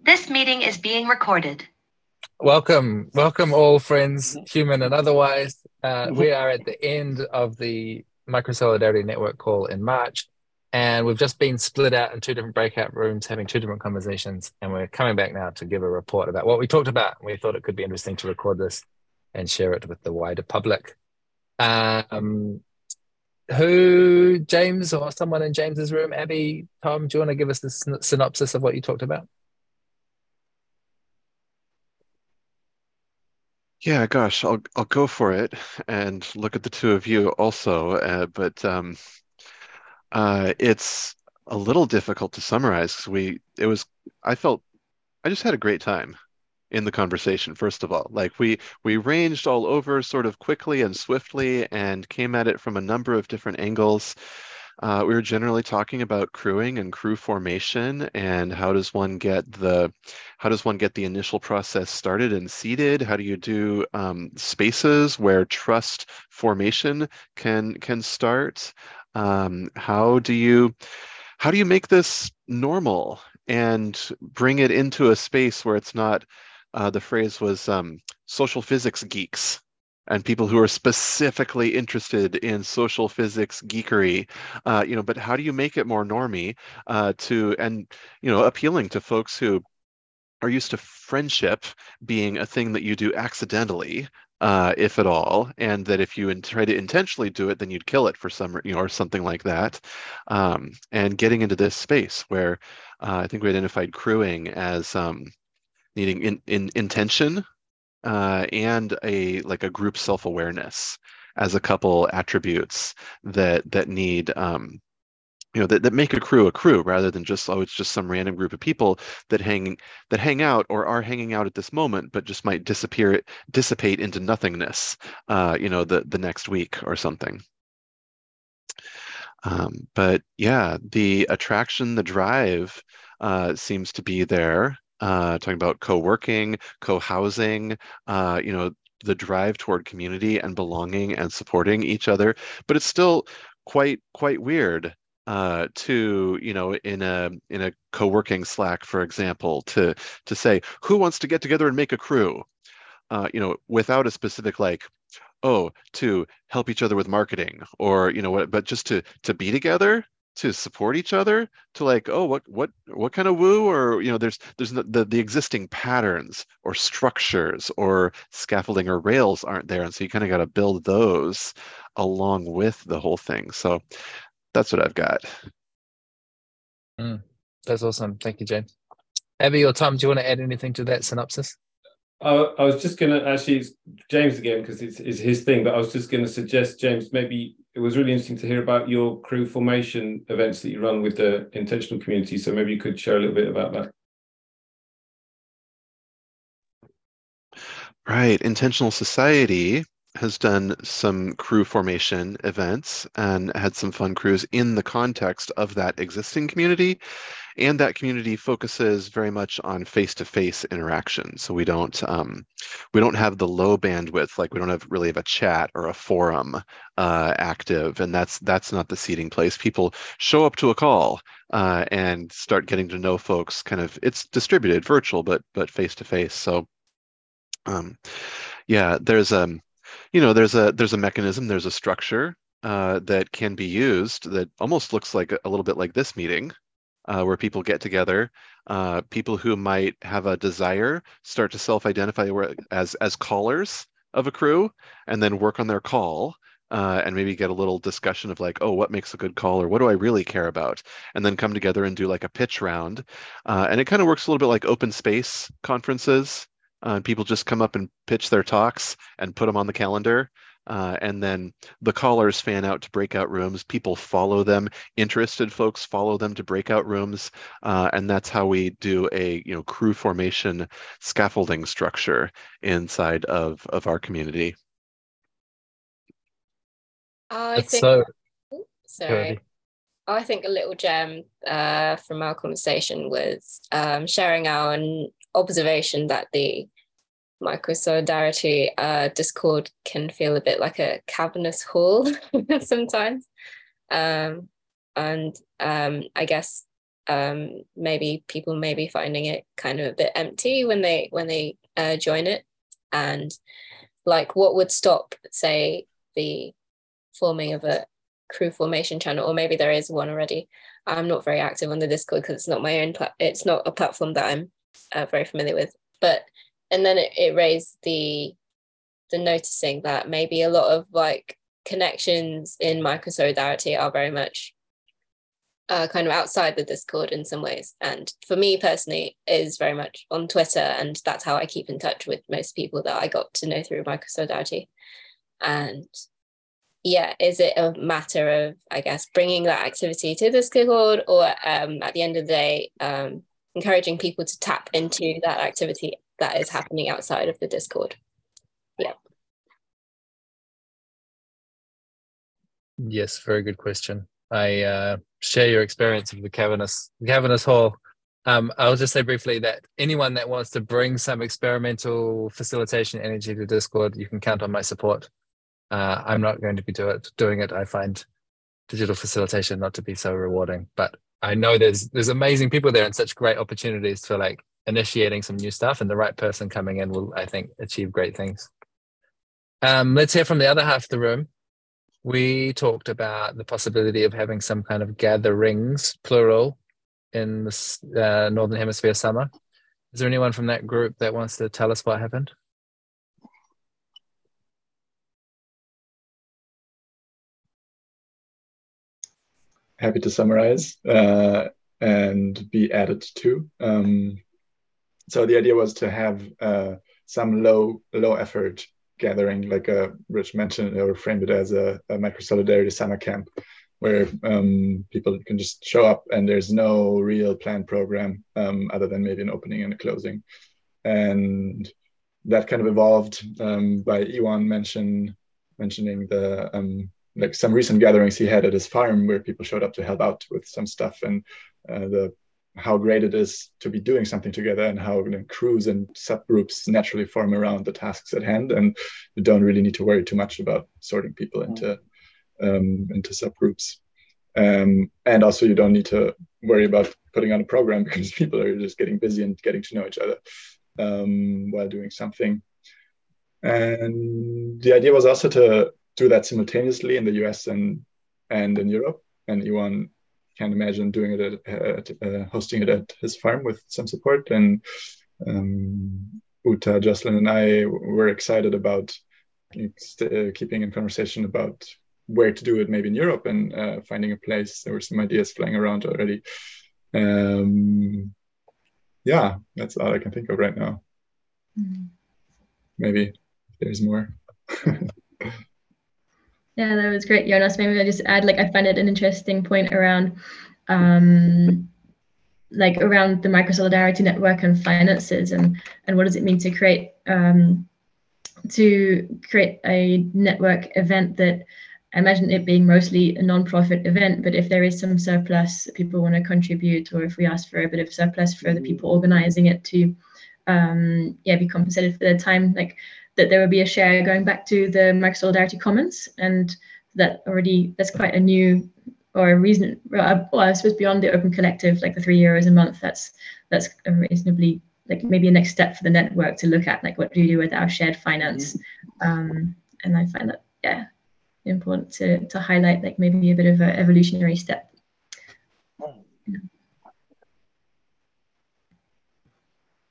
This meeting is being recorded. Welcome, welcome all friends, human and otherwise. Uh, we are at the end of the Micro Solidarity Network call in March, and we've just been split out in two different breakout rooms, having two different conversations, and we're coming back now to give a report about what we talked about. We thought it could be interesting to record this and share it with the wider public. Um, who, James, or someone in James's room, Abby, Tom, do you want to give us the synopsis of what you talked about? Yeah, gosh, I'll I'll go for it and look at the two of you also. Uh, but um, uh, it's a little difficult to summarize because we it was I felt I just had a great time in the conversation. First of all, like we we ranged all over sort of quickly and swiftly and came at it from a number of different angles. Uh, we were generally talking about crewing and crew formation and how does one get the how does one get the initial process started and seeded? How do you do um, spaces where trust formation can can start? Um, how do you how do you make this normal and bring it into a space where it's not uh, the phrase was um, social physics geeks and people who are specifically interested in social physics geekery uh, you know but how do you make it more normy uh, to and you know appealing to folks who are used to friendship being a thing that you do accidentally uh, if at all, and that if you in, try to intentionally do it, then you'd kill it for some, you know, or something like that. Um, and getting into this space where uh, I think we identified crewing as um, needing in, in intention uh, and a like a group self-awareness as a couple attributes that that need um, you know that, that make a crew a crew rather than just oh it's just some random group of people that hang that hang out or are hanging out at this moment but just might disappear dissipate into nothingness uh, you know the the next week or something. Um, but yeah the attraction the drive uh, seems to be there uh, talking about co-working, co-housing, uh, you know, the drive toward community and belonging and supporting each other. But it's still quite quite weird uh, to you know in a in a co-working Slack, for example, to to say who wants to get together and make a crew, uh, you know, without a specific like oh to help each other with marketing or you know what but just to to be together to support each other to like oh what what what kind of woo? Or you know there's there's the, the, the existing patterns or structures or scaffolding or rails aren't there. And so you kind of got to build those along with the whole thing. So that's what i've got. Mm, that's awesome. Thank you james. Abby or tom do you want to add anything to that synopsis? I, I was just going to actually James again because it's, it's his thing, but I was just going to suggest James maybe it was really interesting to hear about your crew formation events that you run with the intentional community. So maybe you could share a little bit about that. Right, intentional society has done some crew formation events and had some fun crews in the context of that existing community. And that community focuses very much on face-to-face interaction. So we don't um, we don't have the low bandwidth, like we don't have really have a chat or a forum uh, active, and that's that's not the seeding place. People show up to a call uh, and start getting to know folks. Kind of, it's distributed, virtual, but but face-to-face. So um, yeah, there's um you know, there's a there's a mechanism, there's a structure uh, that can be used that almost looks like a, little bit like this meeting, uh, where people get together. Uh, people who might have a desire start to self-identify as as callers of a crew, and then work on their call. Uh, and maybe get a little discussion of like, oh, what makes a good call, or what do I really care about, and then come together and do like a pitch round. Uh, and it kind of works a little bit like open space conferences, uh, people just come up and pitch their talks and put them on the calendar. Uh, and then the callers fan out to breakout rooms. People follow them. Interested folks follow them to breakout rooms, uh, and that's how we do a you know crew formation scaffolding structure inside of of our community. I think. So, sorry. I think a little gem uh, from our conversation was um, sharing our observation that the micro solidarity uh, discord can feel a bit like a cavernous hall sometimes. Um, and um, i guess um, maybe people may be finding it kind of a bit empty when they when they uh, join it. And like what would stop say the forming of a crew formation channel or maybe there is one already. I'm not very active on the discord because it's not my own pla- it's not a platform that i'm uh, very familiar with. But and then it, it raised the the noticing that maybe a lot of like connections in micro solidarity are very much uh, kind of outside the Discord in some ways. And for me personally, is very much on Twitter, and that's how I keep in touch with most people that I got to know through Micro Solidarity. And yeah, is it a matter of I guess bringing that activity to the Discord, or um, at the end of the day, um, encouraging people to tap into that activity that is happening outside of the Discord? Yeah. Yes, very good question. I uh, share your experience of the cavernous cavernous hall. Um, I'll just say briefly that anyone that wants to bring some experimental facilitation energy to Discord, you can count on my support. Uh, I'm not going to be do it, doing it. I find digital facilitation not to be so rewarding, but I know there's there's amazing people there and such great opportunities for like initiating some new stuff, and the right person coming in will, I think, achieve great things. Um, let's hear from the other half of the room we talked about the possibility of having some kind of gatherings, plural, in the uh, Northern Hemisphere summer. Is there anyone from that group that wants to tell us what happened? Happy to summarize uh, and be added to. Um, so the idea was to have uh, some low low effort gathering, like uh, Rich mentioned or framed it as a, a micro solidarity summer camp, where um, people can just show up and there's no real planned program um, other than maybe an opening and a closing, and that kind of evolved um, by Iwan mention mentioning the um, like some recent gatherings he had at his farm where people showed up to help out with some stuff and uh, the how great it is to be doing something together and how you know, crews and subgroups naturally form around the tasks at hand and you don't really need to worry too much about sorting people into um, into subgroups. Um, and also you don't need to worry about putting on a program because people are just getting busy and getting to know each other um, while doing something. And the idea was also to do that simultaneously in the us and and in europe. And Iwan can't imagine doing it at, at uh, hosting it at his farm with some support. And um, Uta, Jocelyn, and I were excited about uh, keeping in conversation about where to do it, maybe in Europe, and uh, finding a place. There were some ideas flying around already. Um, yeah, that's all I can think of right now. Mm-hmm. Maybe there's more. Yeah, that was great, Jonas. Maybe I just add, like, I find it an interesting point around, um, like, around the micro solidarity network and finances, and and what does it mean to create um, to create a network event that I imagine it being mostly a non-profit event, but if there is some surplus people want to contribute, or if we ask for a bit of surplus for the people organizing it to, um, yeah, be compensated for their time, like that there would be a share going back to the Micro Solidarity Commons, and that already that's quite a new or a reason. Well, I suppose beyond the Open Collective, like the three euros a month, that's that's a reasonably like maybe a next step for the network to look at, like what do you do with our shared finance? Mm-hmm. Um, and I find that yeah important to to highlight like maybe a bit of an evolutionary step.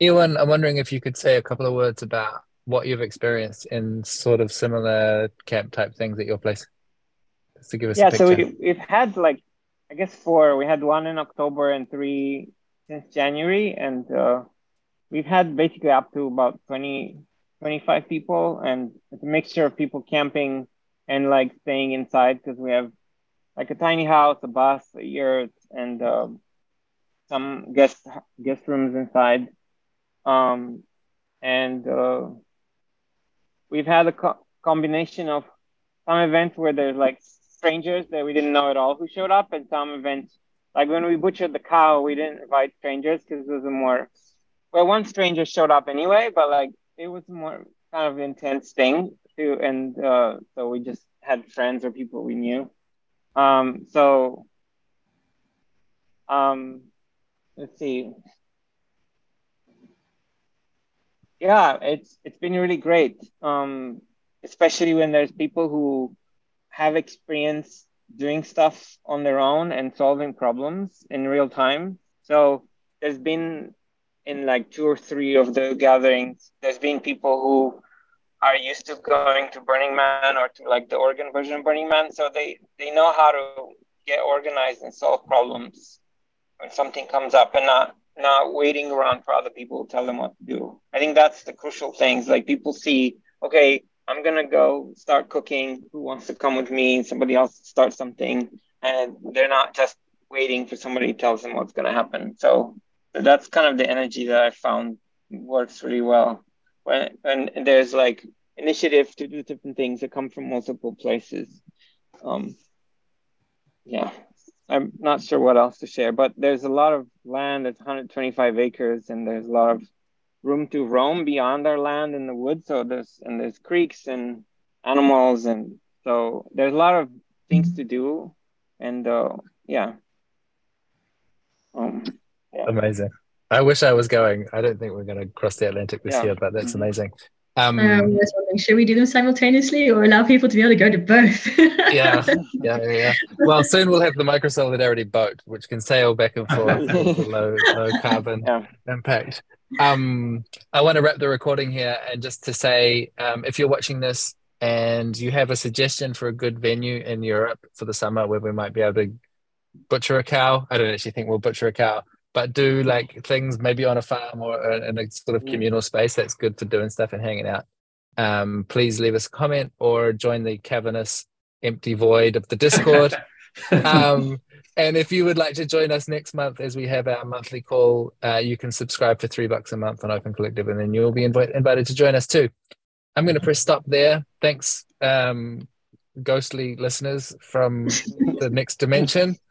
Iwan, I'm wondering if you could say a couple of words about what you've experienced in sort of similar camp type things at your place? Just to give us yeah so we, we've had like i guess four. We had one in october and three since january and uh, we've had basically up to about 20 25 people and it's a mixture of people camping and like staying inside because we have like a tiny house a bus a yurt and um, some guest guest rooms inside. Um, and uh, we've had a co- combination of some events where there's like strangers that we didn't know at all who showed up, and some events like when we butchered the cow, we didn't invite strangers because it was a more well, one stranger showed up anyway, but like it was more kind of intense thing too, and uh, so we just had friends or people we knew. Um, so um, let's see. Yeah, it's it's been really great. Um, especially when there's people who have experience doing stuff on their own and solving problems in real time. So there's been in like two or three of the gatherings, there's been people who are used to going to Burning Man or to like the Oregon version of Burning Man. So they, they know how to get organized and solve problems when something comes up and not not waiting around for other people to tell them what to do. I think that's the crucial things. Like people see, okay, I'm gonna go start cooking. Who wants to come with me? Somebody else start something, and they're not just waiting for somebody to tell them what's gonna happen. So that's kind of the energy that I found works really well. When when there's like initiative to do different things that come from multiple places. Um, yeah, I'm not sure what else to share, but there's a lot of land. It's 125 acres, and there's a lot of room to roam beyond our land in the woods. So there's and there's creeks and animals, and so there's a lot of things to do, and uh, yeah. Um, yeah. Amazing. I wish I was going. I don't think we're going to cross the Atlantic this yeah. year, but that's mm-hmm. amazing. Um, um, should we do them simultaneously or allow people to be able to go to both? yeah, yeah, yeah. Well, soon we'll have the micro solidarity boat, which can sail back and forth with low, low carbon yeah. impact. Um, I want to wrap the recording here and just to say, um, if you're watching this and you have a suggestion for a good venue in Europe for the summer where we might be able to butcher a cow, I don't actually think we'll butcher a cow, but do like things maybe on a farm or in a sort of communal space that's good for doing stuff and hanging out. Um, please leave us a comment or join the cavernous empty void of the Discord. um, and if you would like to join us next month as we have our monthly call, uh, you can subscribe for three bucks a month on Open Collective, and then you'll be inv- invited to join us too. I'm going to press stop there. Thanks, um, ghostly listeners from the next dimension.